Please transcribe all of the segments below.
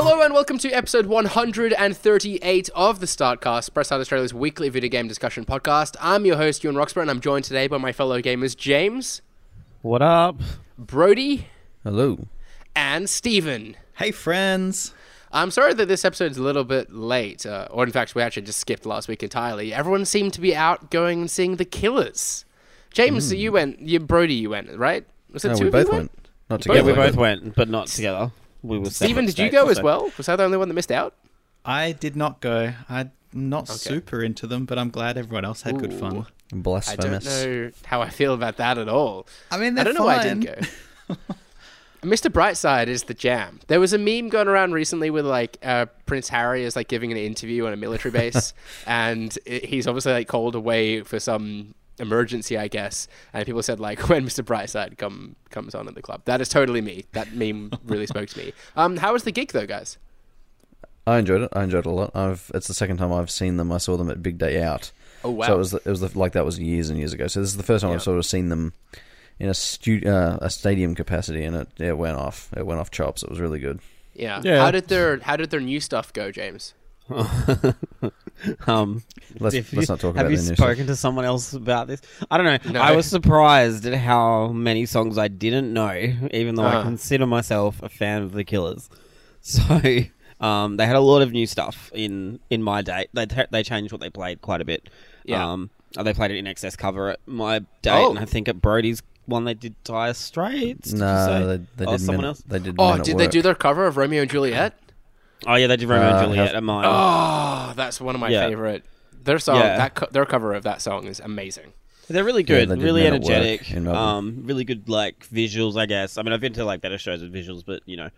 Hello and welcome to episode 138 of the Startcast, Press Start Australia's weekly video game discussion podcast. I'm your host, Ewan Roxburgh, and I'm joined today by my fellow gamers James, What up? Brodie, Hello. and Steven. Hey, friends. I'm sorry that this episode's a little bit late, uh, or in fact, we actually just skipped last week entirely. Everyone seemed to be out going and seeing The Killers. James, so you went, you Brodie, you went, right? Was it No, two we of you both went? went. Not both Yeah, together. we both went, but not together. We were Steven, did you states, go as well? Was I the only one that missed out? I did not go. I'm not super into them, but I'm glad everyone else had good Ooh. fun. I don't know how I feel about that at all. I mean, I don't know why I didn't go. Mr. Brightside is the jam. There was a meme going around recently with like uh, Prince Harry is like giving an interview on a military base, and i he's obviously like called away for some emergency, I guess. And people said like when Mr. Brightside come comes on at the club. That is totally me. That meme really spoke to me. Um, how was the gig though, guys? I enjoyed it. I enjoyed it a lot. I've it's the second time I've seen them. I saw them at Big Day Out. Oh wow! So it was it was the, like that was years and years ago. So this is the first time Yeah. I've sort of seen them in a stu- uh, a stadium capacity, and it it went off. It went off chops. It was really good. yeah. Yeah. How did their How did their new stuff go, James? Um, Let's if let's not talk have about you the new spoken to someone else about this? I don't know. No. I was surprised at how many songs I didn't know, even though Uh-huh. I consider myself a fan of the Killers. So um, they had a lot of new stuff in in my date. They t- they changed what they played quite a bit. Yeah. Um, uh, they played it INXS cover at my date, Oh. and I think at Brodie's one they did Dire Straits. did you No, say? they, they Oh, did someone men, else. They did. Oh, Men at did they do their cover of Romeo and Juliet? Oh yeah, they did Romeo Uh, and Juliet have- at mine. Oh, that's one of my Yeah. favorite. Their song, Yeah. that co- their cover of that song is amazing. They're really Yeah, good, they did really Men at Work energetic. Um, really good like visuals, I guess. I mean, I've been to like better shows with visuals, but you know,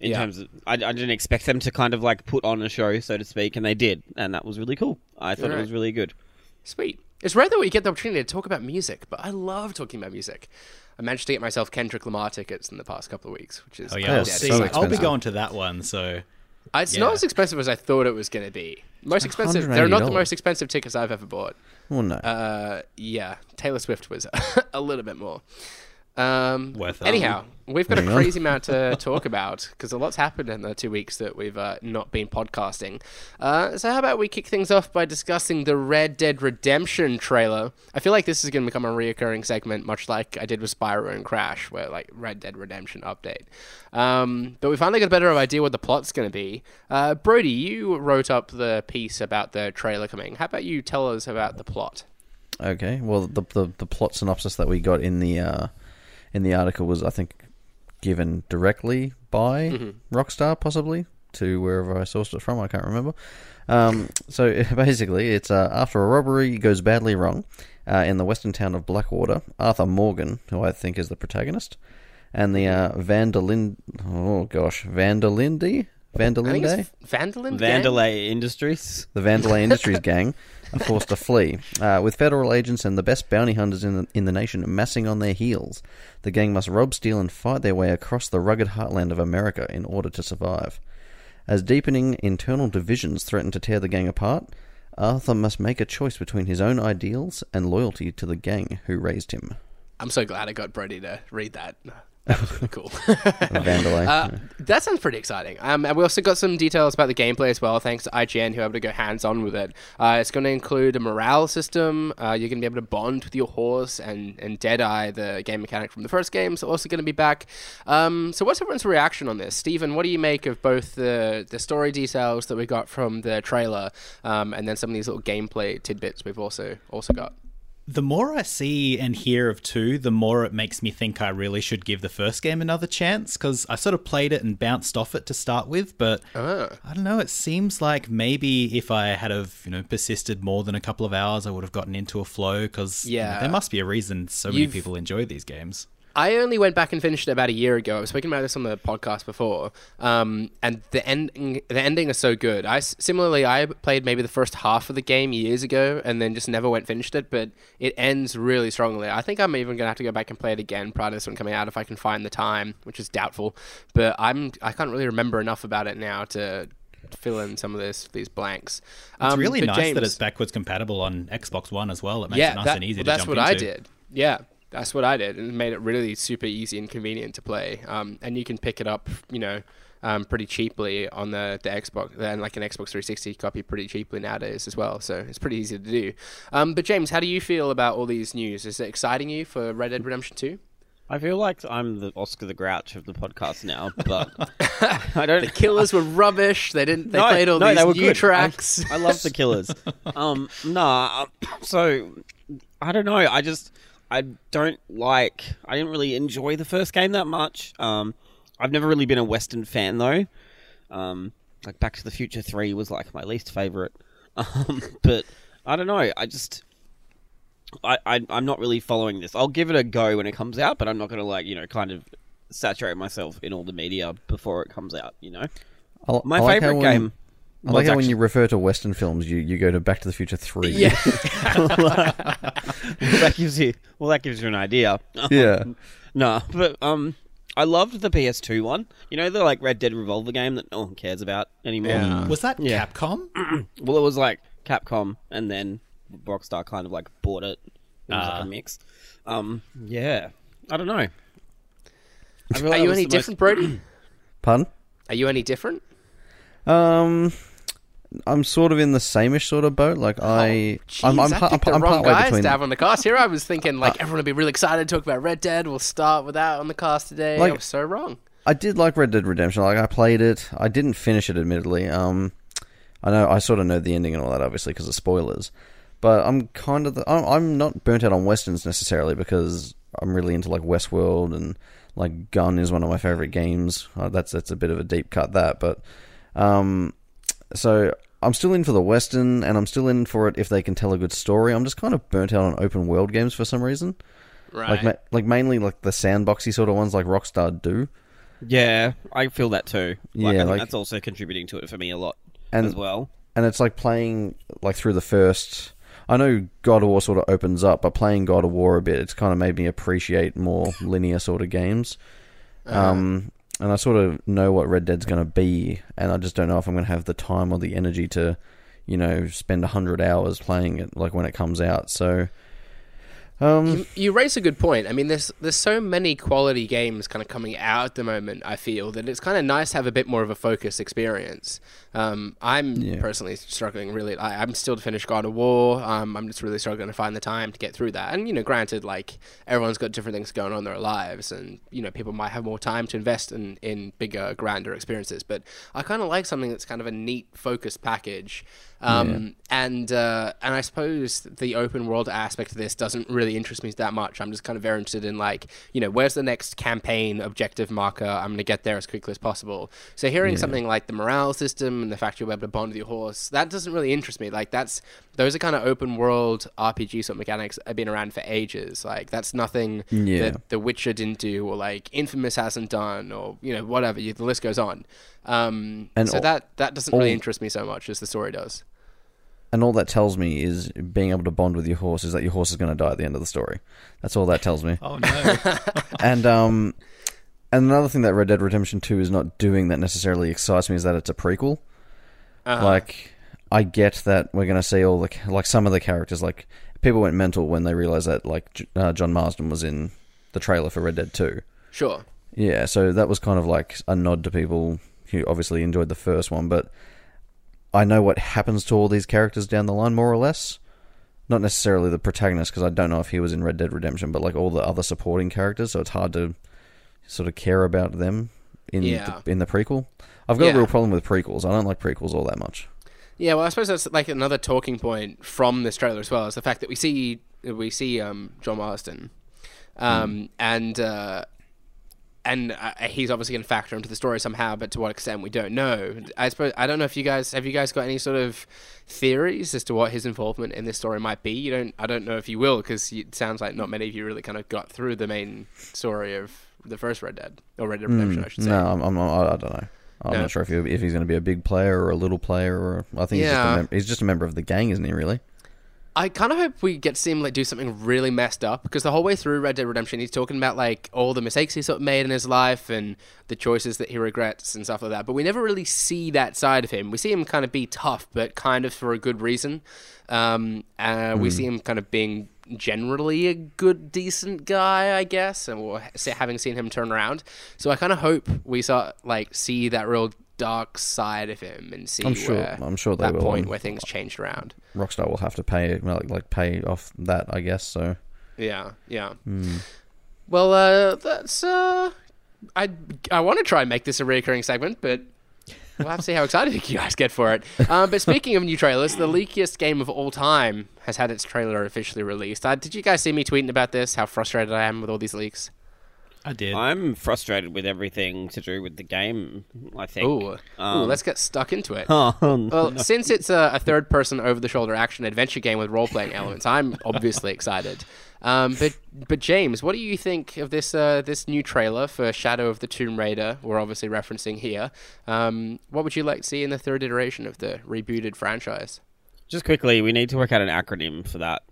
in Yeah. terms of, I, I didn't expect them to kind of like put on a show, so to speak, and they did, and that was really cool. I thought Right. it was really good. Sweet. It's rare that we get the opportunity to talk about music, but I love talking about music. I managed to get myself Kendrick Lamar tickets in the past couple of weeks, which is Oh Yeah, yeah, I'll, it's see. so I'll be going to that one. So Uh, It's Yeah. not as expensive as I thought it was going to be. Most expensive. They're not the most expensive tickets I've ever bought. Well, no. Uh, yeah, Taylor Swift was a little bit more. Um, Worth it. anyhow, we've got a Moving on. crazy amount to talk about because a lot's happened in the two weeks that we've uh, not been podcasting. Uh, so how about we kick things off by discussing the Red Dead Redemption trailer? I feel like this is going to become a reoccurring segment, much like I did with Spyro and Crash, where like Red Dead Redemption update. Um, but we finally got a better idea what the plot's going to be. Uh, Brodie, you wrote up the piece about the trailer coming. How about you tell us about the plot? Okay. Well, the, the the plot synopsis that we got in the uh, in the article was, I think, given directly by Mm-hmm. Rockstar, possibly to wherever I sourced it from. I can't remember. Um, so basically, it's uh, after a robbery goes badly wrong uh, in the western town of Blackwater. Arthur Morgan, who I think is the protagonist, and the uh, Vandalind. Oh gosh, Vandalindi. I think Vandalinde? Vandalin. Vandalay Industries. the Vandalay Industries gang are forced to flee. Uh, with federal agents and the best bounty hunters in the, in the nation massing on their heels, the gang must rob, steal, and fight their way across the rugged heartland of America in order to survive. As deepening internal divisions threaten to tear the gang apart, Arthur must make a choice between his own ideals and loyalty to the gang who raised him. I'm so glad I got Brodie to read that. That was really cool. Uh, that sounds pretty exciting. Um, and we also got some details about the gameplay as well, thanks to IGN, who were able to go hands on with it. Uh, it's going to include a morale system. Uh, you're going to be able to bond with your horse, and, and Deadeye, the game mechanic from the first game, is also going to be back. Um, so, what's everyone's reaction on this? Steven, what do you make of both the, the story details that we got from the trailer um, and then some of these little gameplay tidbits we've also also got? The more I see and hear of two, the more it makes me think I really should give the first game another chance because I sort of played it and bounced off it to start with, but Ah. I don't know. It seems like maybe if I had have you know persisted more than a couple of hours, I would have gotten into a flow because Yeah. there must be a reason so many You've- people enjoy these games. I only went back and finished it about a year ago. I was speaking about this on the podcast before, um, and the ending the ending is so good. I similarly I played maybe the first half of the game years ago, and then just never went and finished it. But it ends really strongly. I think I'm even gonna have to go back and play it again prior to this one coming out if I can find the time, which is doubtful. But I'm I can't really remember enough about it now to fill in some of this these blanks. It's Um, really nice James- that it's backwards compatible on Xbox One as well. It makes yeah, it nice that- and easy well, to that's what into. I did. Yeah, that's what I did, and it made it really super easy and convenient to play. Um, and you can pick it up, you know, um, pretty cheaply on the, the Xbox and like an Xbox 360 copy pretty cheaply nowadays as well. So it's pretty easy to do. Um, but James, how do you feel about all these news? Is it exciting you for Red Dead Redemption 2? I feel like I'm the Oscar the Grouch of the podcast now, but I don't. The Killers were rubbish. They didn't. They No, played all no, these they were new good. I- tracks. I, love the Killers. um, nah. So I don't know. I just I don't like. I didn't really enjoy the first game that much. Um, I've never really been a Western fan though. Um, like Back to the Future Three was like my least favorite. Um, but I don't know. I just. I, I I'm not really following this. I'll give it a go when it comes out, but I'm not gonna like you know kind of saturate myself in all the media before it comes out. You know, I, my I like how favorite when- game. I like was how when you refer to Western films, you, you go to Back to the Future Three. yeah. that gives you well that gives you an idea yeah. no but um i loved the ps2 one you know the like red dead revolver game that no one cares about anymore Yeah. Was that Yeah. Capcom? well it was like capcom and then rockstar kind of like bought it it was like Ah. a mix um yeah i don't know I Are you any the most- different, Brodie? Pardon? Are you any different? Um, I'm sort of in the sameish sort of boat. Like I, Jeez, I'm, I'm, I I'm, the I'm wrong partway guys between. to have on the cast here. I was thinking like everyone would be really excited to talk about Red Dead. We'll start with that on the cast today. Like- I was so wrong. I did like Red Dead Redemption. Like I played it. I didn't finish it, admittedly. Um, I know I sort of know the ending and all that, obviously, because of spoilers. But I'm kind of the, I'm, I'm not burnt out on westerns necessarily because I'm really into like Westworld and like Gun is one of my favorite games. Uh, that's that's a bit of a deep cut that, but um, so I'm still in for the western and I'm still in for it if they can tell a good story. I'm just kind of burnt out on open world games for some reason. Right. Like ma- like mainly like the sandboxy sort of ones like Rockstar do. yeah i feel that too like, Yeah, I think like- that's also contributing to it for me a lot And- as well and it's like playing like through the first. I know God of War sort of opens up, but playing God of War a bit, it's kind of made me appreciate more linear sort of games. Um, and I sort of know what Red Dead's going to be, and I just don't know if I'm going to have the time or the energy to, you know, spend a hundred hours playing it like when it comes out. So, um, You, you raise a good point. I mean, there's there's so many quality games kind of coming out at the moment. I feel that it's kind of nice to have a bit more of a focused experience. Um, I'm Yeah. personally struggling really. I, I'm still to finish God of War. Um, I'm just really struggling to find the time to get through that. And you know, granted, like everyone's got different things going on in their lives, and you know, people might have more time to invest in in bigger, grander experiences. But I kind of like something that's kind of a neat, focused package. Um, and uh, and I suppose the open world aspect of this doesn't really interest me that much. I'm just kind of very interested in like, you know, where's the next campaign objective marker? I'm going to get there as quickly as possible. So hearing something like the morale system and the fact you'll be able to bond with your horse, that doesn't really interest me. Like that's those are kind of open world RPG sort of mechanics that have been around for ages. Like that's nothing Yeah. that The Witcher didn't do, or like Infamous hasn't done, or you know whatever. You, the list goes on. Um, And so all- that that doesn't really interest me so much as the story does. and all that tells me is being able to bond with your horse is that your horse is going to die at the end of the story. That's all that tells me. Oh no! and um, and another thing that Red Dead Redemption Two is not doing that necessarily excites me is that it's a prequel. Uh-huh. Like, I get that we're going to see all the like some of the characters. Like, people went mental when they realized that like uh, John Marston was in the trailer for Red Dead Two. sure. Yeah, so that was kind of like a nod to people who obviously enjoyed the first one, but I know what happens to all these characters down the line, more or less. Not necessarily the protagonist, because I don't know if he was in Red Dead Redemption, but like all the other supporting characters, so it's hard to sort of care about them in Yeah. the, in the prequel. I've got Yeah. a real problem with prequels. I don't like prequels all that much. Yeah, well, I suppose that's like another talking point from this trailer as well is the fact that we see we see um, John Marston, um, and uh, and uh, he's obviously going to factor into the story somehow, but to what extent we don't know. I suppose I don't know if you guys have you guys got any sort of theories as to what his involvement in this story might be. You don't. I don't know if you will because it sounds like not many of you really kind of got through the main story of the first Red Dead or Red Dead Redemption, I should say. No, I'm, I'm I, I don't know. I'm No. not sure if, he, if he's going to be a big player or a little player, or I think he's, just a mem- he's just a member of the gang, isn't he? Really? I kind of hope we get to see him like do something really messed up because the whole way through Red Dead Redemption, he's talking about like all the mistakes he sort of made in his life and the choices that he regrets and stuff like that. But we never really see that side of him. We see him kind of be tough, but kind of for a good reason. Um, uh, We see him kind of being generally a good, decent guy, I guess, and we're having seen him turn around. So I kind of hope we saw like see that real dark side of him and see I'm sure- where I'm sure they that will, point where things changed around. Rockstar will have to pay like like pay off that, I guess. So Yeah, yeah. Well, uh, that's uh, I I want to try and make this a recurring segment, but we'll have to see how excited you guys get for it. Um, but speaking of new trailers, the leakiest game of all time has had its trailer officially released. Uh, did you guys see me tweeting about this? How frustrated I am with all these leaks. I did. I'm frustrated with everything to do with the game. I think. Ooh, ooh, Um, let's get stuck into it. Oh, Well, since it's a, a third-person, over-the-shoulder action adventure game with role-playing elements, I'm obviously excited. Um, but but James, what do you think of this uh, this new trailer for Shadow of the Tomb Raider? We're obviously referencing here. Um, what would you like to see in the third iteration of the rebooted franchise? Just quickly, we need to work out an acronym for that.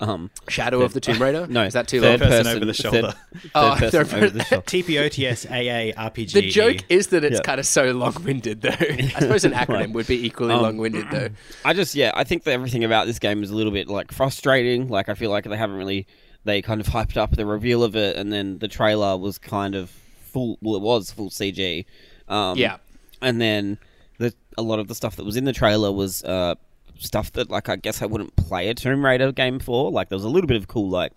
Um, Shadow of the Tomb Raider? no, is that too third long? Person person over the third- shoulder. Third, Oh, person third over the shoulder. TPOTS AA RPG. The joke is that it's Yeah. kind of so long-winded, though. I suppose an acronym would be equally Um, long-winded, though. I just yeah, I think that everything about this game is a little bit like frustrating. Like I feel like they haven't really they kind of hyped up the reveal of it, and then the trailer was kind of full. Well, it was full CG. Um, Yeah. and then the a lot of the stuff that was in the trailer was uh, stuff that like I guess I wouldn't play a Tomb Raider game for. Like there was a little bit of cool like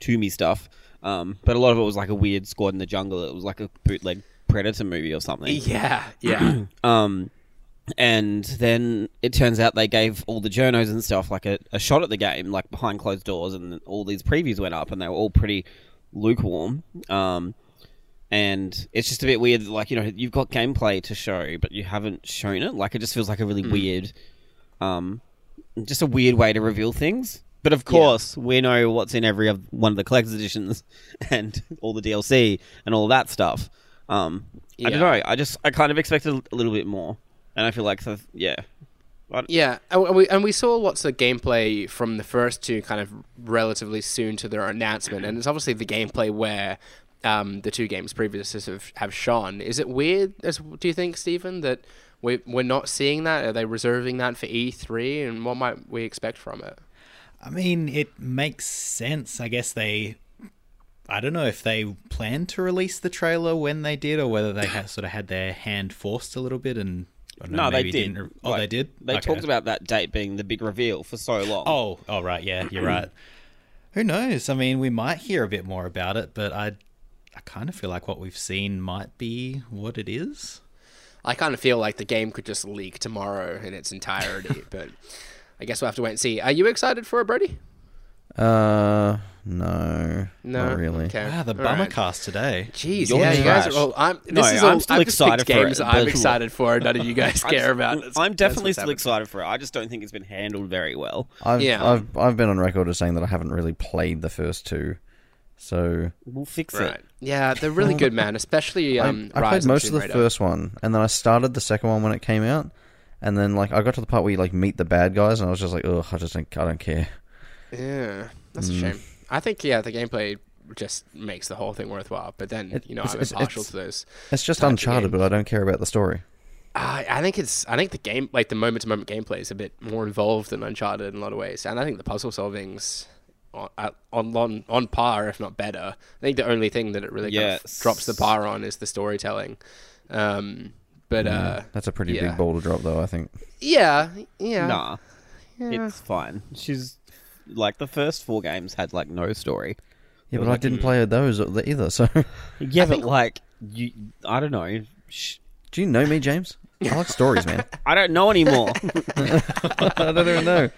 Toomey stuff, um, but a lot of it was like a weird squad in the jungle. It was like a bootleg Predator movie or something. Yeah, yeah. Um, and then it turns out they gave all the journos and stuff like a, a shot at the game, like behind closed doors, and all these previews went up, and they were all pretty lukewarm. Um, and it's just a bit weird. Like you know, you've got gameplay to show, but you haven't shown it. Like it just feels like a really weird, um, just a weird way to reveal things. But of course, we know what's in every one of the collector's editions and all the DLC and all that stuff. Um, I don't know. I just I kind of expected a little bit more, and I feel like the, yeah, Yeah, and we, and we saw lots of gameplay from the first two kind of relatively soon to their announcement, and it's obviously the gameplay where um, the two games previous have, have shone. Is it weird, as, do you think, Steven, that we, we're not seeing that? Are they reserving that for E3, and what might we expect from it? I mean, it makes sense. I guess they. I don't know if they planned to release the trailer when they did, or whether they had, sort of had their hand forced a little bit and. Know, no, they did. didn't re- Oh, Like, they did. They Okay. talked about that date being the big reveal for so long. Oh, oh, right. Yeah, you're right. Who knows? I mean, we might hear a bit more about it, but I, I kind of feel like what we've seen might be what it is. I kind of feel like the game could just leak tomorrow in its entirety, but I guess we'll have to wait and see. Are you excited for it, Brodie? uh no, No, not really. Okay. Ah, the All bummer right. cast today. Jeez, You're yeah, you guys are. Well, I'm, this No, is I'm all, still I've excited for games it, I'm but- excited for. None of you guys care about. It. I'm definitely still what's excited for it. I just don't think it's been handled very well. I've, Yeah. I've I've been on record as saying that I haven't really played the first two, so We'll fix Right. it. Yeah, they're really good, man. Especially um, I, I Rise played most of the Raider. first one, and then I started the second one when it came out, and then like I got to the part where you like meet the bad guys, and I was just like, ugh, I just think I don't care. Yeah, that's Mm. a shame. I think yeah, the gameplay just makes the whole thing worthwhile. But then It- you know, it's- I'm it's- partial to those. It's just Types Uncharted, but I don't care about the story. I I think it's. I think the game, like the moment to moment gameplay, is a bit more involved than Uncharted in a lot of ways, and I think the puzzle solving's on on on, on par, if not better. I think the only thing that it really kind of drops the bar on is the storytelling. Um, but uh, That's a pretty yeah. big ball to drop, though. I think. yeah, yeah, Nah, yeah. it's fine. She's like the first four games had like no story. Yeah, but I didn't play those either. So, Yeah, but like you, I don't know. Sh- do you know me, James? I like stories, man. I don't know anymore. I don't even know.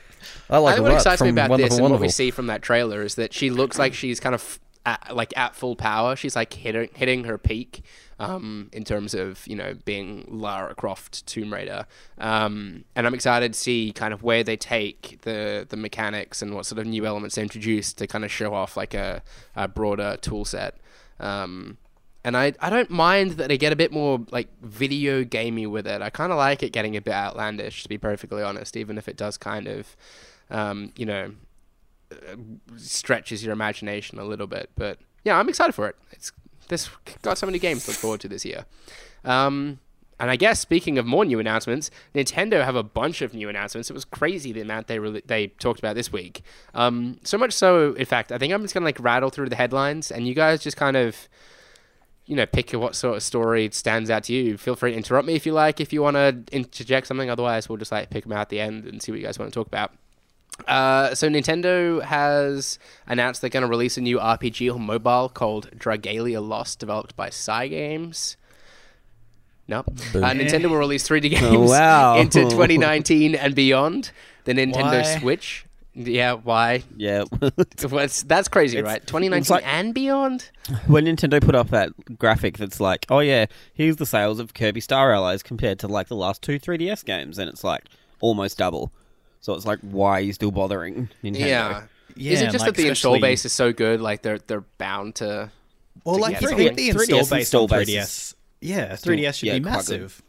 I I like think what excites me about this and what we see from that trailer is that she looks like she's kind of at, like at full power. She's like hitting hitting her peak um, in terms of you know being Lara Croft Tomb Raider. Um, and I'm excited to see kind of where they take the the mechanics and what sort of new elements they introduce to kind of show off like a, a broader tool set. Um, and I, I don't mind that they get a bit more like video gamey with it. I kind of like it getting a bit outlandish, to be perfectly honest, even if it does kind of um, you know, stretches your imagination a little bit. But yeah, I'm excited for it. It's this got so many games to look forward to this year. Um, and I guess speaking of more new announcements, Nintendo have a bunch of new announcements. It was crazy the amount they really, they talked about this week. Um, so much so, in fact, I think I'm just gonna like rattle through the headlines, and you guys just kind of, you know, pick what sort of story stands out to you. Feel free to interrupt me if you like, if you want to interject something. Otherwise, we'll just like pick them out at the end and see what you guys want to talk about. Uh, so Nintendo has announced they're going to release a new RPG on mobile called Dragalia Lost, developed by Cygames. No, uh, Nintendo will release 3D games Oh, wow. into 2019 and beyond. The Nintendo Why? Switch. Yeah, why? Yeah. What's, that's crazy, It's- right? 2019 it's like- and beyond. when Nintendo put up that graphic that's like, oh yeah, here's the sales of Kirby Star Allies compared to like the last two 3DS games, and it's like almost double. So it's like, why are you still bothering Nintendo? Yeah. Yeah, is it and, just like, that the install especially- base is so good? Like they're they're bound to. Well, to like get I something. think the 3DS install base install on base 3DS. is Yeah, still- 3DS should yeah, be quite good. massive.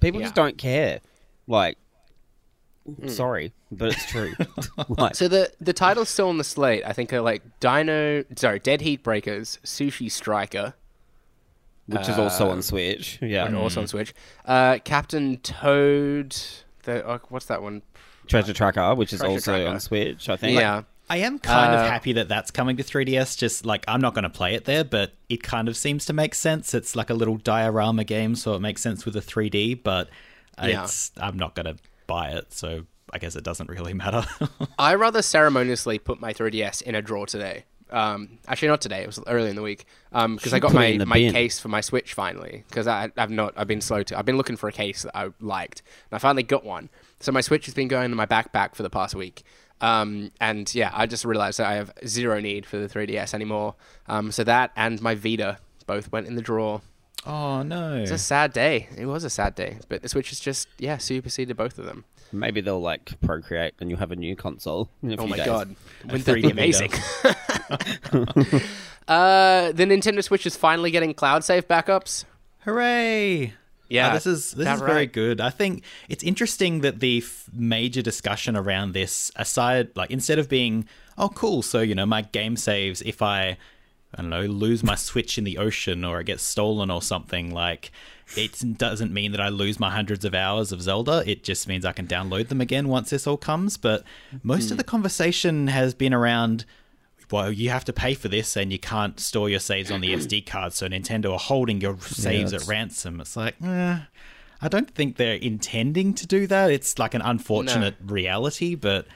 People Yeah. just don't care. Like, sorry, but it's true. like, So the the titles still on the slate. I think are like Dino. Sorry, Dead Heat Breakers, Sushi Striker, which is also uh, on Switch. Yeah, and also on Switch. Uh, Captain Toad. The uh, what's that one? Treasure Tracker, which is Treasure also Tracker. on Switch. I think. Yeah. I am kind Uh, of happy that that's coming to 3DS. Just like I'm not going to play it there, but it kind of seems to make sense. It's like a little diorama game, so it makes sense with the 3D. But Yeah. it's I'm not going to buy it, so I guess it doesn't really matter. I rather ceremoniously put my 3DS in a drawer today. Um, actually, not today. It was early in the week because I got my, my bin. case for my Switch finally. Because I've not. I've been slow to. I've been looking for a case that I liked, and I finally got one. So my Switch has been going in my backpack for the past week. Um, and yeah, I just realized that I have zero need for the 3DS anymore. Um, so that and my Vita both went in the drawer. Oh no! It's a sad day. It was a sad day, but the Switch has just yeah superseded both of them. Maybe they'll like procreate and you'll have a new console. In a Oh few my days. god, wouldn't that 3D be amazing? uh, the Nintendo Switch is finally getting cloud save backups. Hooray! Yeah, Uh, this is this that is very right. good. I think it's interesting that the f- major discussion around this, aside, like instead of being, oh, cool, so you know, my game saves if I, I don't know, lose my Switch in the ocean or it gets stolen or something. Like, it doesn't mean that I lose my hundreds of hours of Zelda. It just means I can download them again once this all comes. But most Hmm. of the conversation has been around well, you have to pay for this and you can't store your saves on the SD card. So Nintendo are holding your saves at that's- ransom. It's like, eh, I don't think they're intending to do that. It's like an unfortunate reality, but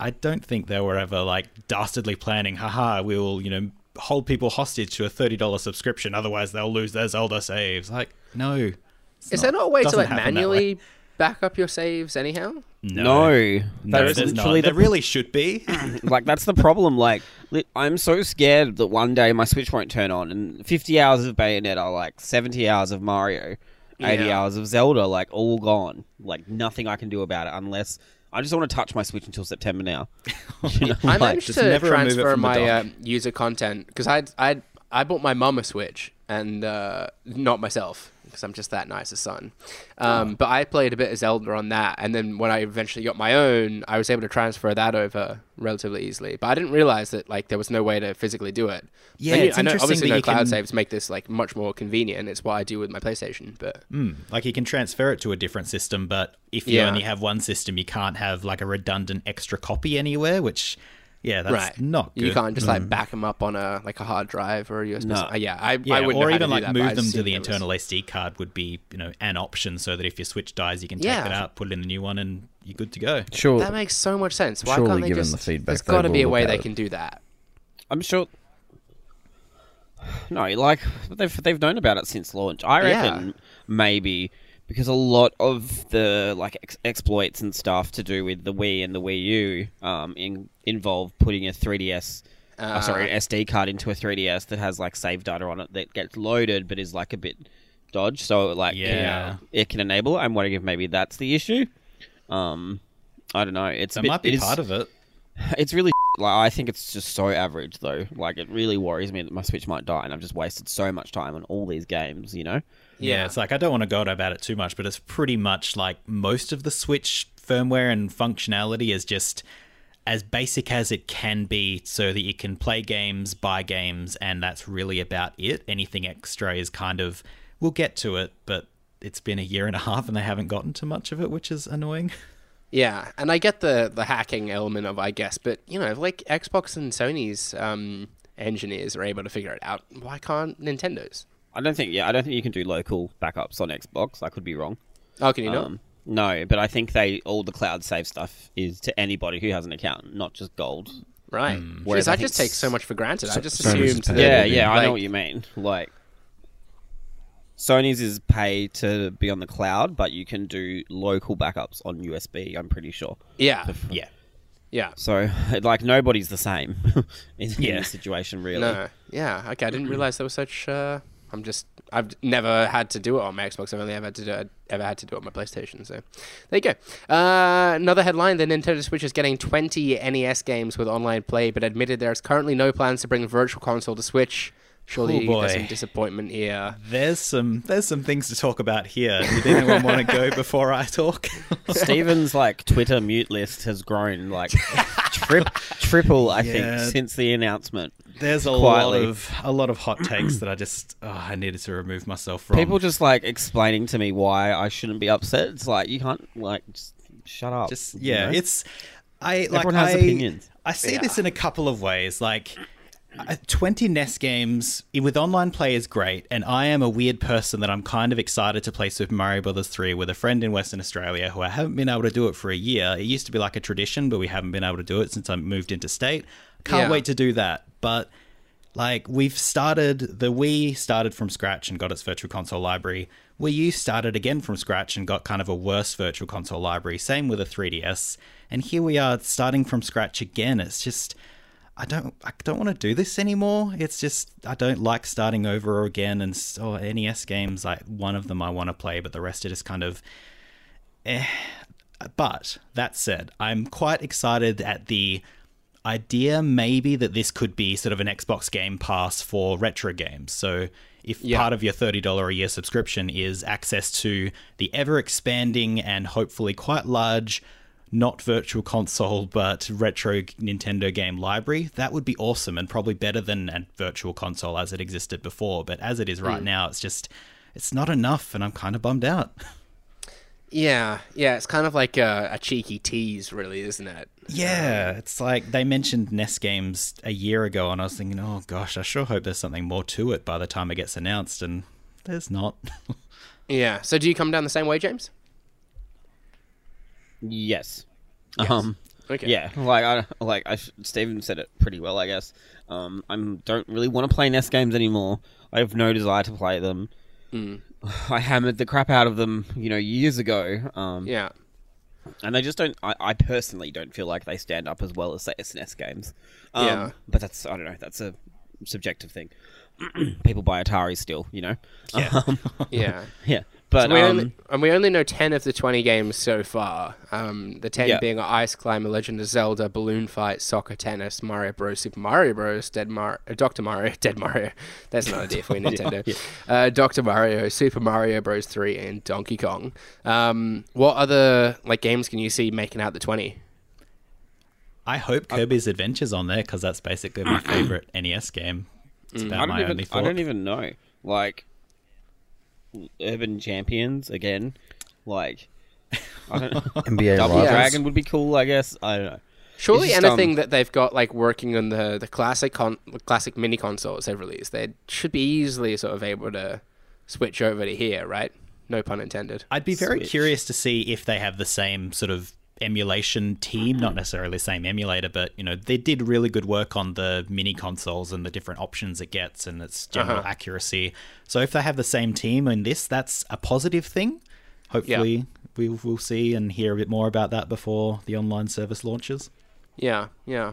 I don't think they were ever like dastardly planning, haha, we will, you know, hold people hostage to a $30 subscription. Otherwise, they'll lose their Zelda saves. Like, no. it's Is there not a way to like manually back up your saves anyhow? No, No, that's there's literally not. There really should be. like that's the problem. Like li- I'm so scared that one day my Switch won't turn on, and 50 hours of Bayonetta, like 70 hours of Mario, 80 Yeah. hours of Zelda, like all gone. Like nothing I can do about it unless I just want to touch my Switch until September now. You know, I like- managed to never transfer my uh, user content because I I I bought my mum a Switch and uh, not myself because I'm just that nice a son. Um, But I played a bit of Zelda on that, and then when I eventually got my own, I was able to transfer that over relatively easily. But I didn't realize that like there was no way to physically do it. Yeah, I, it's I know interesting obviously that no you cloud can- saves make this like much more convenient. It's what I do with my PlayStation. But Mm, like you can transfer it to a different system, but if you Yeah. only have one system, you can't have like a redundant extra copy anywhere. Which, yeah, that's right, not good. you can't just like back them up on a like a hard drive or a USB. No. Uh, yeah, I, yeah, I wouldn't know or how even to do like that, move them to the there was- internal SD card would be you know an option, so that if your Switch dies, you can take Yeah. it out, put it in the new one, and you're good to go. Sure. That makes so much sense. Why Surely can't they given just? the feedback, there's they got to be a way they can do that. I'm sure. No, like they've they've known about it since launch. I Yeah. reckon maybe because a lot of the like ex- exploits and stuff to do with the Wii and the Wii U um, in, involve putting a 3DS, uh, sorry, an SD card into a 3DS that has like save data on it that gets loaded but is like a bit dodge. So like Yeah. it can enable. it. I'm wondering if maybe that's the issue. Um, I don't know. It's a That bit- might be is- part of it. it's really like I think it's just so average though. Like it really worries me that my Switch might die, and I've just wasted so much time on all these games. You know? Yeah, it's like I don't want to go about it too much, but it's pretty much like most of the Switch firmware and functionality is just as basic as it can be so that you can play games, buy games, and that's really about it. Anything extra is kind of, we'll get to it, but it's been a year and a half and they haven't gotten to much of it, which is annoying. Yeah, and I get the the hacking element of I guess, but you know, like Xbox and Sony's um, engineers are able to figure it out. Why can't Nintendo's? I don't think. Yeah, I don't think you can do local backups on Xbox. I could be wrong. Oh, can you not? Um, no, but I think they all the cloud save stuff is to anybody who has an account, not just gold. right. whereas Jeez, I, I just take so much for granted. I just Sony's assumed that. Yeah, do. yeah, I know what you mean. Like Sony's is pay to be on the cloud, but you can do local backups on USB. I'm pretty sure. Yeah, Yeah. yeah. So like nobody's the same in, in Yeah. this situation, really. No, yeah. Okay, I didn't realize there was such. Uh, I'm just. I've never had to do it on my Xbox. I've only ever had to do it, ever had to do it on my PlayStation. So there you go. Uh, another headline: The Nintendo Switch is getting 20 NES games with online play, but admitted there is currently no plans to bring Virtual Console to Switch. Surely Oh, there's boy. some disappointment here. There's some there's some things to talk about here. Did anyone want to go before I talk? Steven's like Twitter mute list has grown like tri- triple, I Yeah. think, since the announcement. There's a Quietly. lot of a lot of hot takes that I just oh, I needed to remove myself from. People just like explaining to me why I shouldn't be upset. It's like you can't like just shut up. just you yeah, know? it's I like Everyone has I, opinions. I see this in a couple of ways. Like uh, 20 NES games with online play is great, and I am a weird person that I'm kind of excited to play Super Mario Brothers 3 with a friend in Western Australia who I haven't been able to do it for a year. It used to be like a tradition, but we haven't been able to do it since I moved into state. Can't Yeah. wait to do that. But like we've started the Wii started from scratch and got its virtual console library. Wii U started again from scratch and got kind of a worse virtual console library. Same with a 3DS. And here we are starting from scratch again. It's just I don't I don't want to do this anymore. It's just I don't like starting over again and s- oh, NES games like one of them I want to play but the rest are just kind of eh. But that said, I'm quite excited at the idea maybe that this could be sort of an Xbox Game Pass for retro games. So if Yeah. part of your $30 a year subscription is access to the ever expanding and hopefully quite large not virtual console but retro Nintendo game library, that would be awesome and probably better than a virtual console as it existed before. But as it is right hmm. now, it's just it's not enough and I'm kind of bummed out. Yeah, yeah. It's kind of like a, a cheeky tease, really, isn't it? Yeah, um, it's like they mentioned NES games a year ago, and I was thinking, oh gosh, I sure hope there's something more to it by the time it gets announced, and there's not. Yeah. So do you come down the same way, James? Yes. Um. Okay. Yeah, like I like I Steven said it pretty well, I guess. Um, I don't really want to play NES games anymore. I have no desire to play them. I hammered the crap out of them, you know, years ago. Um, Yeah. and they just don't. I, I personally don't feel like they stand up as well as say SNES games. Um, Yeah. but that's I don't know. That's a subjective thing. People buy Atari still, you know. Yeah. Um, Yeah. yeah. But we um, only, and we only know 10 of the 20 games so far. Um, the 10 Yeah. being Ice Climber, Legend of Zelda, Balloon Fight, Soccer Tennis, Mario Bros, Super Mario Bros, Dead Mar- uh, Dr. Mario, Dead Mario. That's an idea for Nintendo. uh, Dr. Mario, Super Mario Bros 3, and Donkey Kong. Um, what other like games can you see making out the 20? I hope Kirby's Adventure's on there because that's basically my favorite NES game. It's I about don't my even. only I don't even know. Like Urban Champions again. Like I don't. NBA Double Rivals. Dragon would be cool, I guess. I don't know. Surely just, anything um, that they've got like working on the the classic con- classic mini consoles they've released, they should be easily sort of able to switch over to here, right? No pun intended. I'd be very Switch. curious to see if they have the same sort of emulation team, not necessarily the same emulator, but you know they did really good work on the mini consoles and the different options it gets and its general Uh-huh. accuracy. So if they have the same team in this, that's a positive thing. Hopefully, we will see and hear a bit more about that before the online service launches. Yeah, yeah.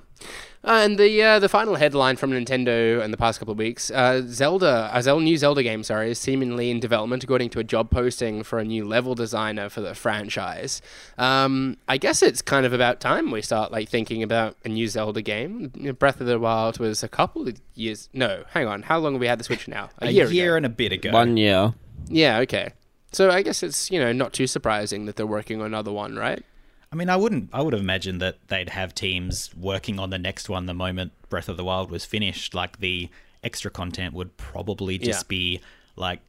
Uh, and the uh, the final headline from Nintendo in the past couple of weeks: uh, Zelda, a Zelda, new Zelda game, sorry, is seemingly in development, according to a job posting for a new level designer for the franchise. Um, I guess it's kind of about time we start like thinking about a new Zelda game. Breath of the Wild was a couple of years. No, hang on. How long have we had the Switch now? A, year. year ago. and a bit ago. One year. Yeah. Okay. So I guess it's you know not too surprising that they're working on another one, right? I mean, I wouldn't. I would have imagined that they'd have teams working on the next one the moment Breath of the Wild was finished. Like the extra content would probably just Yeah. be like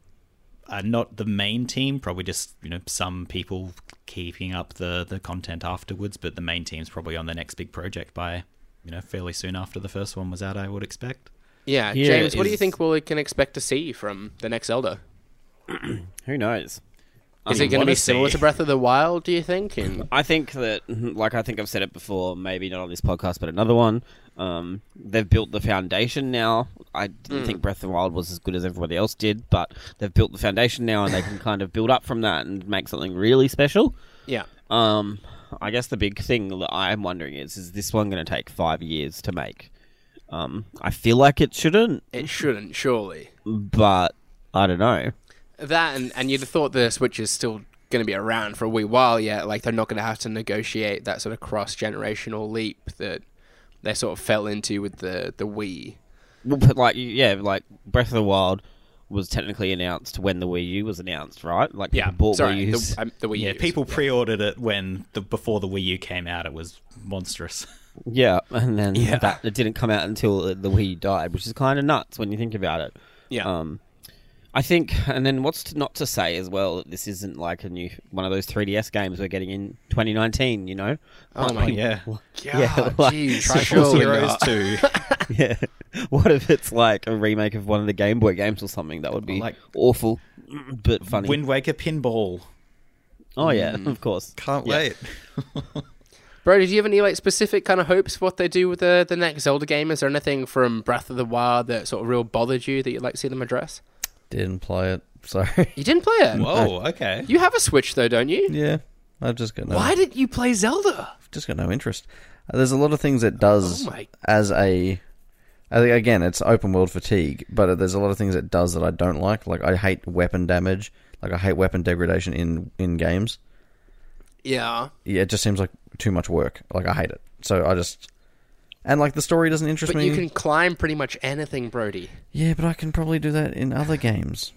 uh, not the main team, probably just you know some people keeping up the the content afterwards. But the main team's probably on the next big project by you know fairly soon after the first one was out. I would expect. Yeah, Here James, what do you think we can expect to see from the next Zelda? Who knows? Is mean, it going to be similar to Breath of the Wild? Do you think? And I think that, like I think I've said it before, maybe not on this podcast, but another one. Um, they've built the foundation now. I didn't think Breath of the Wild was as good as everybody else did, but they've built the foundation now, and they can kind of build up from that and make something really special. yeah, Um, I guess the big thing that I'm wondering is: is this one going to take five years to make? Um, I feel like it shouldn't, it shouldn't surely. but I don't know. That and and you'd have thought the Switch is still going to be around for a wee while yet. Like they're not going to have to negotiate that sort of cross generational leap that they sort of fell into with the the Wii. Well, but like, yeah, like Breath of the Wild was technically announced when the Wii U was announced, right? Like, Yeah, people bought sorry, Wii U's. the, um, the Wii. Yeah, U's. people pre-ordered it when the before the Wii U came out. It was monstrous. Yeah, and then Yeah. that it didn't come out until the Wii died, which is kind of nuts when you think about it. Yeah, Um, I think, and then what's to, not to say as well that this isn't like a new one of those 3DS games we're getting in 2019. You know? Oh my yeah. yeah, God, like- jeez, Triforce surely Heroes not. too. yeah. What if it's like a remake of one of the Game Boy games or something? That would be Like- awful, but funny. Wind Waker pinball. oh yeah, Mm. of course. Can't Yeah. wait. Bro, did you have any like specific kind of hopes for what they do with the the next Zelda game? Is there anything from Breath of the Wild that sort of real bothered you that you'd like to see them address? Didn't play it. Sorry. You didn't play it. Whoa. Okay. You have a Switch though, don't you? yeah, I've just got no. Why didn't you play Zelda? I've just got no interest. Uh, There's a lot of things it does Oh my- as a. I think again, it's open world fatigue, but there's a lot of things it does that I don't like. Like I hate weapon damage. Like I hate weapon degradation in in games. Yeah. Yeah, it just seems like too much work. Like I hate it. So I just and like the story doesn't interest But me. you can climb pretty much anything, Brodie. Yeah, but I can probably do that in other games.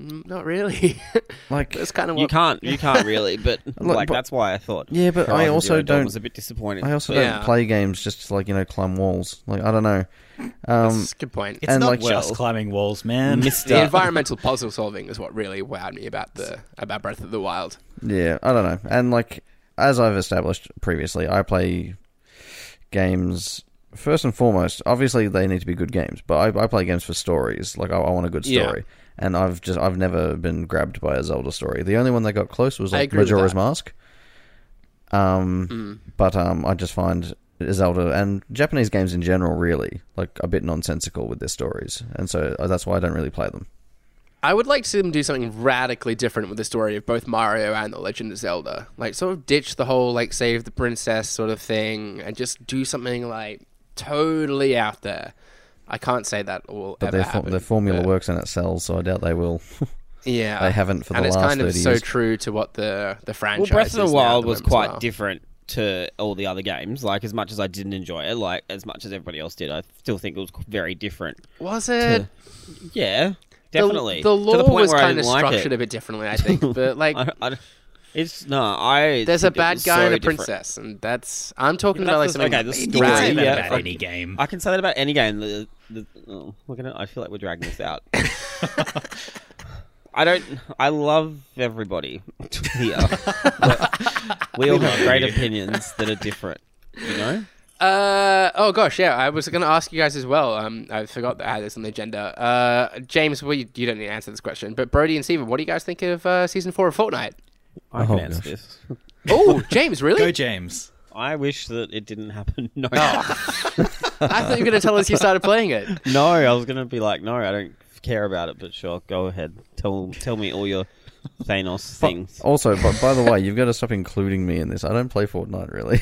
Mm, Not really. Like That's kind of You can't, you can't really, but Look, like but- that's why I thought. Yeah, but I Horizon also Zero Dawn don't- Was a bit disappointed. I also Yeah. don't play games just to like you know climb walls. Like I don't know. Um, That's a good point. It's And, not like- just Well- climbing walls, man. Mister. the environmental puzzle solving is what really wowed me about the about Breath of the Wild. Yeah, I don't know. And like as I've established previously, I play games first and foremost. Obviously, they need to be good games, but I, I play games for stories. Like I, I want a good Yeah. story, and I've just I've never been grabbed by a Zelda story. The only one that got close was like Majora's. Mask. Um, Mm. but um, I just find Zelda and Japanese games in general really like a bit nonsensical with their stories, and so uh, that's why I don't really play them. I would like to see them do something radically different with the story of both Mario and The Legend of Zelda. Like, sort of ditch the whole, like, save the princess sort of thing and just do something, like, totally out there. I can't say that will But ever their, fo- happen. their formula but- works and it sells, so I doubt they will. Yeah. they haven't for and the it's kind of so true to what the, the Well, franchise Breath of the now Wild was quite well. different to all the other games. Like as much as I didn't enjoy it, like as much as everybody else did, I still think it was very different. Was it? Yeah, The- definitely. The, to law the was kind of didn't like structured it. a bit differently, I think. But, like, I, I, it's no, I. there's a bad guy so and a different. princess, and that's. I'm talking Yeah, about, like, something okay, the You story, can say that yeah, about I- any game. I can say that about any game. The, the, oh, look at it. I feel like we're dragging this out. I don't. I love everybody here. We all have great opinions that are different. You know. Uh oh gosh yeah I was gonna ask you guys as well um I forgot that I had this on the agenda uh James well you, you don't need to answer this question but Brodie and Steven what do you guys think of uh, season four of Fortnite I can Oh, answer gosh. this. oh James really Go, James. I wish that it didn't happen. No, I thought you were gonna tell us you started playing it no. I was gonna be like, no, I don't care about it. But sure, go ahead. Tell tell me all your Thanos things. Also, but by the way, you've got to stop including me in this. I don't play Fortnite really.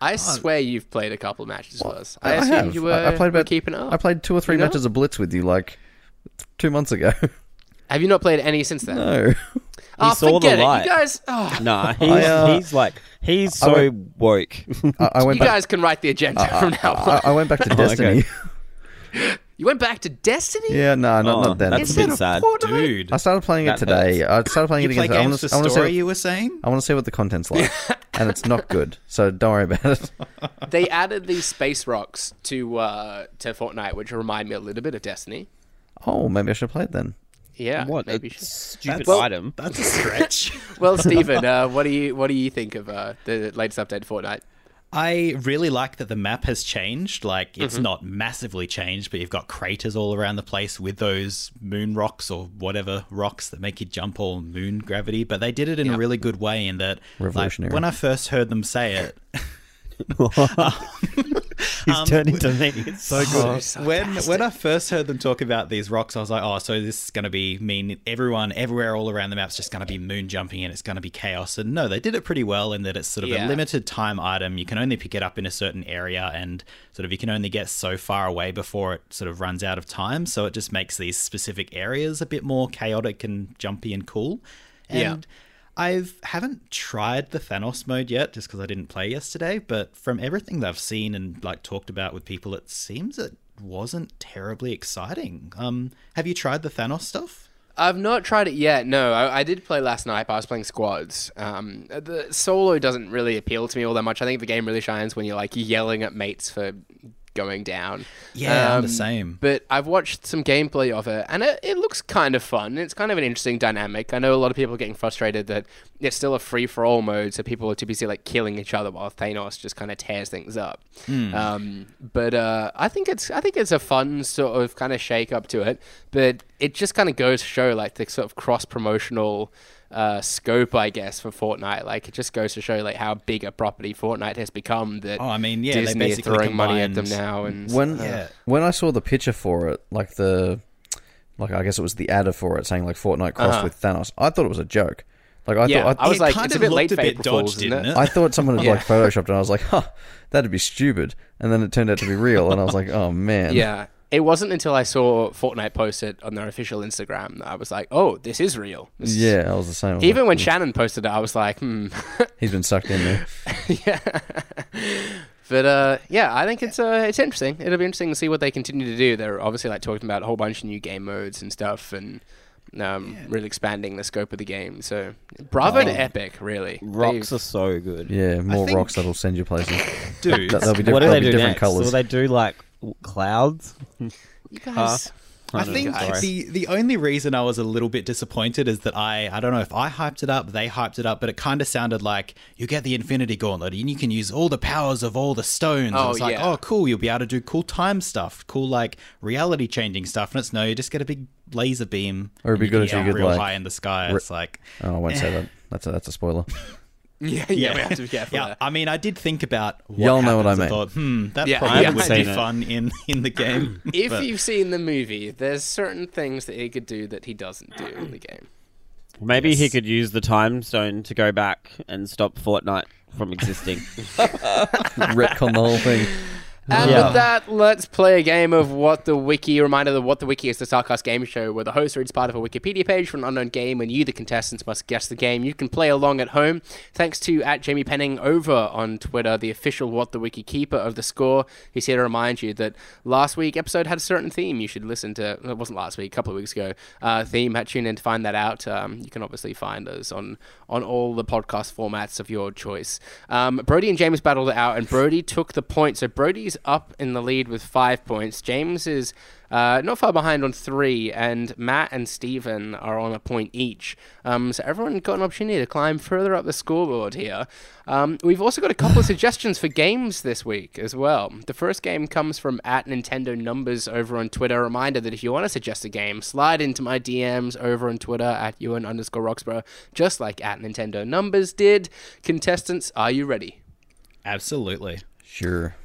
I swear you've played a couple of matches with us I, I assumed have. you were, I, I played were about keeping up I played two or three You know? matches of Blitz with you like two months ago. have you not played any since then no, oh saw the forget it light. you guys oh, Nah, he's, I, uh, he's like he's I so woke. I, I went you back. guys can write the agenda from now on I, I went back to Oh, Destiny. Okay. You went back to Destiny? Yeah, no, not, Oh, not then. that's a Instead bit sad. Dude, I started playing it That today. I started playing you it play again. I games want to. I want to story. see. You were saying? I want to see what the content's like, and it's not good. So don't worry about it. They added these space rocks to uh, to Fortnite, which remind me a little bit of Destiny. Oh, maybe I should play it then. Yeah, What maybe. a you should. stupid Well- item. That's a stretch. Well, Steven, uh, what do you what do you think of uh, the latest update to Fortnite? I really like that the map has changed. Like, it's mm-hmm. not massively changed, but you've got craters all around the place with those moon rocks or whatever rocks that make you jump all moon gravity. But they did it in a really good way in that, like, Revolutionary. when I first heard them say it, He's um, turning to me. It's so good. Oh, when when I first heard them talk about these rocks, I was like, oh, so this is going to be mean everyone everywhere all around the map's just going to be moon jumping and it's going to be chaos. And no, they did it pretty well in that it's sort of Yeah. a limited time item. You can only pick it up in a certain area and sort of you can only get so far away before it sort of runs out of time. So it just makes these specific areas a bit more chaotic and jumpy and cool. Yeah. I've haven't tried the Thanos mode yet, just because I didn't play yesterday. But from everything that I've seen and like talked about with people, it seems it wasn't terribly exciting. Um, have you tried the Thanos stuff? I've not tried it yet. No, I, I did play last night, but I was playing squads. Um, the solo doesn't really appeal to me all that much. I think the game really shines when you're like yelling at mates for going down. Yeah, I'm Um, the same. But I've watched some gameplay of it, and it, it looks kind of fun. It's kind of an interesting dynamic. I know a lot of people are getting frustrated that it's still a free for all mode, so people are too busy like killing each other while Thanos just kind of tears things up. Hmm. Um, but uh, I think it's I think it's a fun sort of kind of shake up to it. But it just kind of goes to show like the sort of cross promotional. Uh, scope, I guess, for Fortnite. Like, it just goes to show like how big a property Fortnite has become. That Oh, I mean, yeah, they Disney are basically throwing money at them now. And When Yeah. when I saw the picture for it, like the like I guess it was the adder for it saying like Fortnite crossed Uh-huh. with Thanos. I thought it was a joke. Like I Yeah, thought I was It like, kind it's a bit late looked a bit April dodged, isn't didn't it? it? I thought someone had Yeah. like photoshopped, and I was like, "Huh, that'd be stupid." And then it turned out to be real, and I was like, "Oh man." Yeah. It wasn't until I saw Fortnite post it on their official Instagram that I was like, oh, this is real. This is- Yeah, I was the same. Even like, when "Hmm, Shannon posted it, I was like, hmm. he's been sucked in there. yeah. But uh, yeah, I think it's uh, it's interesting. It'll be interesting to see what they continue to do. They're obviously like talking about a whole bunch of new game modes and stuff, and um, really expanding the scope of the game. So bravo to Epic, really. Rocks They've- are so good. Yeah, more think- rocks that'll send you places. Dude, That- they'll be, diff- What do they'll they be do different next? colors. Will they do like w- clouds? you guys. I don't think sorry. the the only reason I was a little bit disappointed is that I I don't know if I hyped it up, they hyped it up, but it kind of sounded like you get the Infinity Gauntlet and you can use all the powers of all the stones. Oh, and it's like, yeah. oh, cool, you'll be able to do cool time stuff, cool like reality changing stuff. And it's no, you just get a big laser beam, Or it'd be and good can if you get could, real like, high in the sky. re- It's like Oh, I won't say eh. that. That's a, that's a spoiler. Yeah, yeah, we have to be careful. yeah, there. I mean, I did think about what Y'all know what I happens. mean. thought, hmm, that Yeah, probably yeah, would be it. fun in in the game. If But- you've seen the movie, there's certain things that he could do that he doesn't do in the game. Maybe he could use the time stone to go back and stop Fortnite from existing. Retcon the whole thing. And Yeah. with that, let's play a game of What the Wiki. Reminder that What the Wiki is the Startcast game show where the host reads part of a Wikipedia page for an unknown game and you, the contestants, must guess the game. You can play along at home. Thanks to at Jamie Penning over on Twitter, the official What the Wiki keeper of the score. He's here to remind you that last week episode had a certain theme. You should listen to. It wasn't last week, a couple of weeks ago. Uh, theme. Had tune in to find that out. Um, you can obviously find us on on all the podcast formats of your choice. Um, Brodie and James battled it out, and Brodie took the point. So Brodie's up in the lead with five points. James is uh, not far behind on three, and Matt and Steven are on a point each. Um, so everyone got an opportunity to climb further up the scoreboard here. Um, we've also got a couple of suggestions for games this week as well. The first game comes from at Nintendo Numbers over on Twitter. Reminder that if you want to suggest a game, slide into my DMs over on Twitter at Ewan underscore Roxburgh, just like at Nintendo Numbers did. Contestants, are you ready? Absolutely. Sure.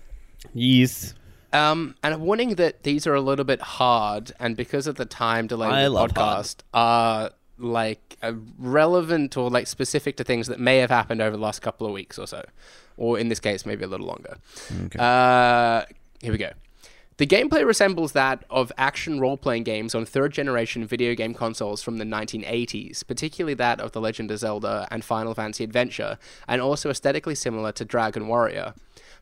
yes. Um, and a warning that these are a little bit hard, and because of the time delay I of the love hard. podcast, are like uh, relevant or like specific to things that may have happened over the last couple of weeks or so, or in this case, maybe a little longer. Uh, here we go. The gameplay resembles that of action role playing games on third generation video game consoles from the 1980s, particularly that of The Legend of Zelda and Final Fantasy Adventure, and also aesthetically similar to Dragon Warrior.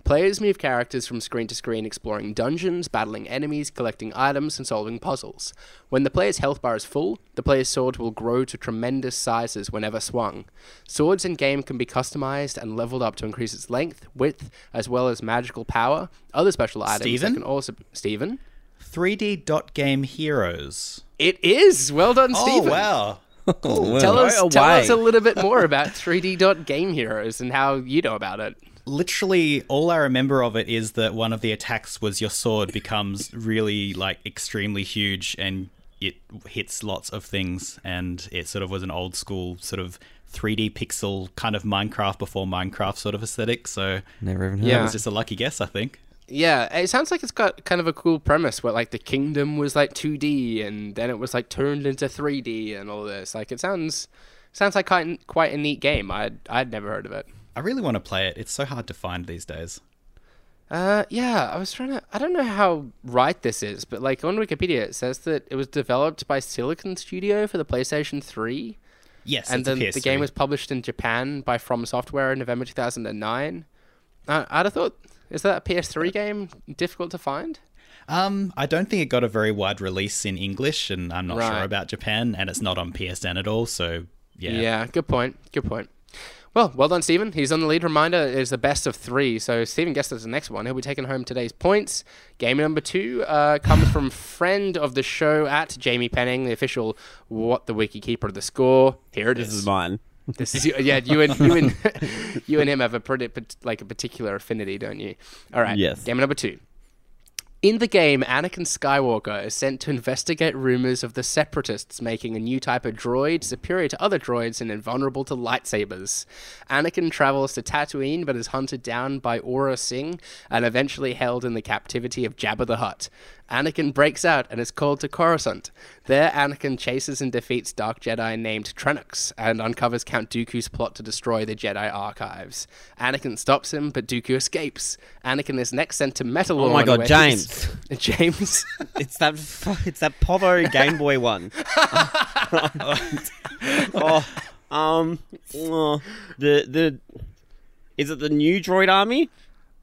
Players move characters from screen to screen, exploring dungeons, battling enemies, collecting items, and solving puzzles. When the player's health bar is full, the player's sword will grow to tremendous sizes whenever swung. Swords in game can be customized and leveled up to increase its length, width, as well as magical power. Other special items that Steven? can also Steven? 3D dot game heroes. It is well done, oh, Steven. Oh wow. Cool. Tell Go us, tell us a little bit more about 3D dot Game Heroes and how you know about it. Literally all I remember of it is that one of the attacks was your sword becomes really like extremely huge and it hits lots of things and it sort of was an old school sort of 3D pixel kind of Minecraft before Minecraft sort of aesthetic. So Never even heard Yeah. it was just a lucky guess, I think. Yeah, it sounds like it's got kind of a cool premise where like the kingdom was like 2D and then it was like turned into 3D and all this. Like it sounds sounds like quite quite a neat game. I would I'd never heard of it. I really want to play it. It's so hard to find these days. Uh, yeah, I was trying to. I don't know how right this is, but like on Wikipedia, it says that it was developed by Silicon Studio for the PlayStation 3, Yes, and then the game was published in Japan by From Software in November 2009. Uh, I'd have thought, is that a PS3 game difficult to find? Um, I don't think it got a very wide release in English, and I'm not Right. sure about Japan, and it's not on PSN at all. So yeah, Yeah. good point. Good point. Well, well done, Steven. He's on the lead. Reminder is the best of three. So Steven gets us the next one. He'll be taking home today's points. Game number two uh, comes from friend of the show at Jamie Penning, the official what the wiki keeper of the score. Here it This is. is mine. This is yeah. You and you and you and him have a pretty like a particular affinity, don't you? All right. Yes. Game number two. In the game, Anakin Skywalker is sent to investigate rumors of the Separatists making a new type of droid superior to other droids and invulnerable to lightsabers. Anakin travels to Tatooine but is hunted down by Aurra Sing and eventually held in the captivity of Jabba the Hutt. Anakin breaks out and is called to Coruscant. There, Anakin chases and defeats Dark Jedi named Trenux and uncovers Count Dooku's plot to destroy the Jedi archives. Anakin stops him, but Dooku escapes. Anakin is next sent to Metalorn. Oh my God, James. James. It's that f- it's that Povo Game Boy one. oh, um, oh, the the is it the new Droid Army?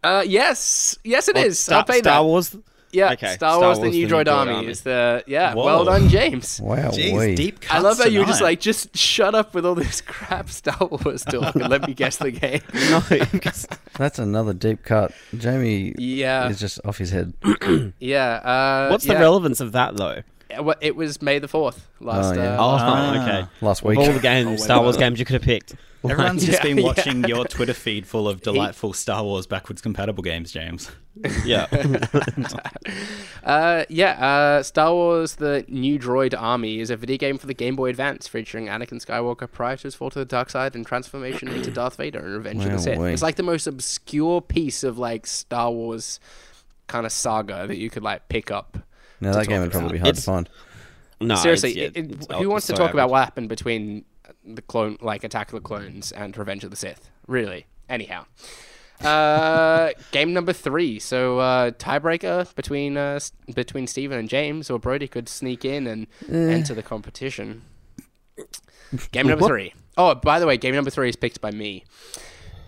uh, yes, yes, it Or is. Star, I'll pay Star that. Wars. Yeah, Okay, Star, Wars: The New Droid, Army, is the yeah. Whoa. Well done, James. Wow, Jeez, wee. deep I love cuts how you were just like, just shut up with all this crap Star Wars talk and let me guess the game. No, That's another deep cut. Jamie Yeah. is just off his head. Yeah. Uh, what's the yeah. relevance of that though? Uh, well, It was May the fourth last. Oh, yeah. uh, Oh, Ah. okay. Last Of week. all the games, Oh, Star Wars games you could have picked. Everyone's just Yeah, been yeah. watching your Twitter feed full of delightful Star Wars backwards compatible games, James. Yeah. Uh, yeah, uh, Star Wars: The New Droid Army is a video game for the Game Boy Advance featuring Anakin Skywalker prior to his fall to the dark side and transformation into Darth Vader and Revenge of the Sith. Wow-wee. It's like the most obscure piece of like Star Wars kind of saga that you could like pick up. Now to that game would probably be hard It's- to find. No, Seriously, it's- yeah, it- it- it's- who wants so to talk about what happened between the clone, like Attack of the Clones and Revenge of the Sith? Really? Anyhow. Uh, game number three. So uh, tiebreaker between uh, between Steven and James, or Brodie could sneak in and enter the competition. Game number three. Oh, by the way, game number three is picked by me.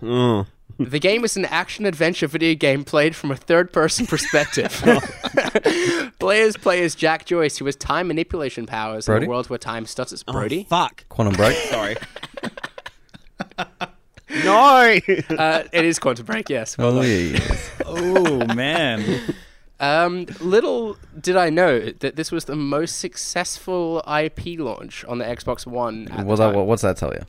Mm. The game is an action adventure video game played from a third person perspective. Players play as Jack Joyce, who has time manipulation powers Brodie? in a world where time stutters. Brodie? Fuck. Quantum Break. Sorry. no. uh, it is Quantum Break, yes. Oh, done. yeah. Oh man, Um, little did I know that this was the most successful IP launch on the Xbox One. At Well, the that, time. what's that tell you?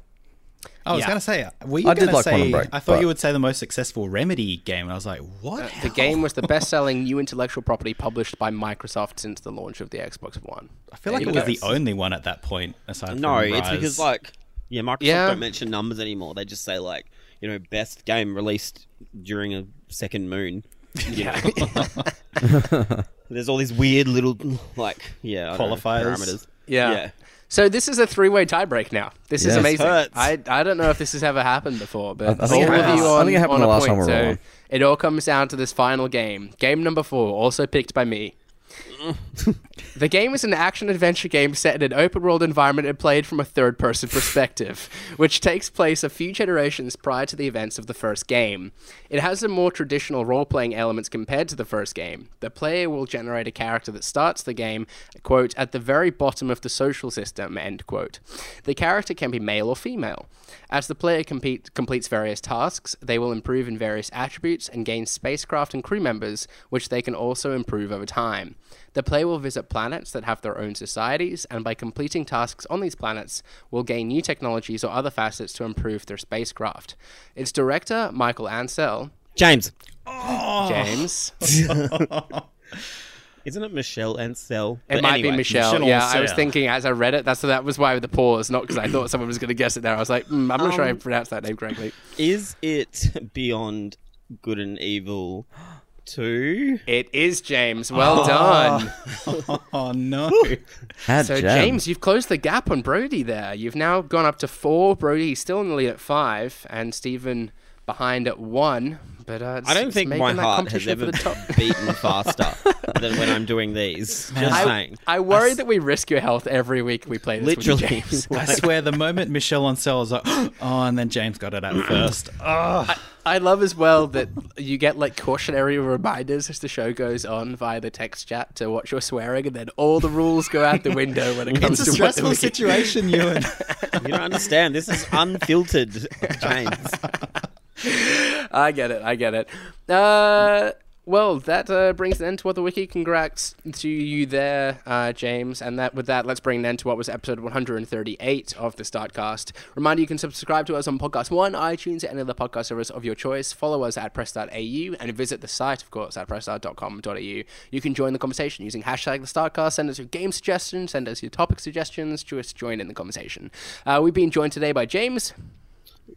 I was Yeah. gonna say, were you I did like say? Quantum Break, I thought but- you would say the most successful Remedy game, and I was like, what? Uh, the game was the best-selling new intellectual property published by Microsoft since the launch of the Xbox One. I feel like it was the only one at that point. Aside from No, it's because like yeah, Microsoft Yeah. don't mention numbers anymore. They just say like you know best game released during a second moon. Yeah. There's all these weird little like yeah I don't know, Qualifiers. parameters. yeah. Yeah. So this is a three-way tiebreak now. This is Yes. amazing. Hurts. I, I don't know if this has ever happened before, but I- I think all it of has. you I on, think it happened on the a last point. time we were so on. it all comes down to this final game. Game number four, also picked by me. The game is an action adventure game set in an open world environment and played from a third person perspective, which takes place a few generations prior to the events of the first game. It has some more traditional role playing elements compared to the first game. The player will generate a character that starts the game, quote, at the very bottom of the social system, end quote. The character can be male or female. As the player compete, completes various tasks, they will improve in various attributes and gain spacecraft and crew members, which they can also improve over time. The player will visit planets that have their own societies, and by completing tasks on these planets, will gain new technologies or other facets to improve their spacecraft. Its director, Michael Ancel. James. James, Isn't it Michel Ancel? it But might be Michel. Michel yeah, I was thinking as I read it, that's that was why the pause, not because I thought someone was going to guess it there. I was like, mm, I'm not sure I Um, pronounced that name correctly. Is it Beyond Good and Evil 2? It is James. Well done. Oh no. So jam. James, you've closed the gap on Brodie there. You've now gone up to four. Brodie's still in the lead at five, and Steven behind at one. But uh, it's, I don't it's think my that heart has ever for beaten faster than when I'm doing these. Just I, saying. I worry that we risk your health every week we play this with Literally. James. I swear, the moment Michel Ancel was like, oh, and then James got it out first. Oh, I love as well that you get like cautionary reminders as the show goes on via the text chat to watch your swearing, and then all the rules go out the window when it comes it's a to what stressful we- situation, Ewan. You don't understand. This is unfiltered, James. I get it. I get it. Uh, well, that uh, brings an end to what the wiki. Congrats to you there, uh, James. And that with that, let's bring an end to what was episode 138 of the Startcast. Reminder: you can subscribe to us on Podcast One, iTunes, any other podcast service of your choice. Follow us at press.au and visit the site, of course, at press.com.au. You can join the conversation using hashtag the Startcast. Send us your game suggestions. Send us your topic suggestions. Just join in the conversation. Uh, we've been joined today by James.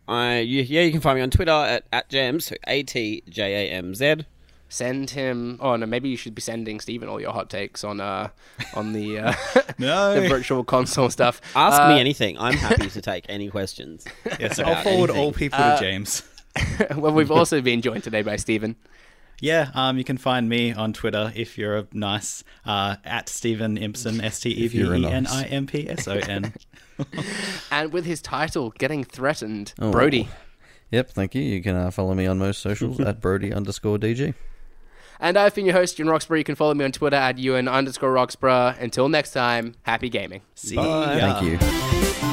Uh, yeah, you can find me on Twitter at, at Jamz, so A T J A M Z. send him. Oh no, maybe you should be sending Steven all your hot takes on uh on the uh, No. the virtual console stuff. Ask Uh, me anything. I'm happy to take any questions. Yes, I'll forward anything. all people Uh, to James. well, we've also been joined today by Steven. Yeah, um, you can find me on Twitter if you're a nice uh, at Steven Impson, S T E V you're a E nice. N I M P S O N. And with his title getting threatened, Oh. Brodie. Yep, thank you. You can uh, follow me on most socials at Brodie underscore DG. And I've been your host, Ewan Roxburgh. You can follow me on Twitter at Ewan underscore Roxburgh. Until next time, happy gaming. See Bye. ya. Thank you.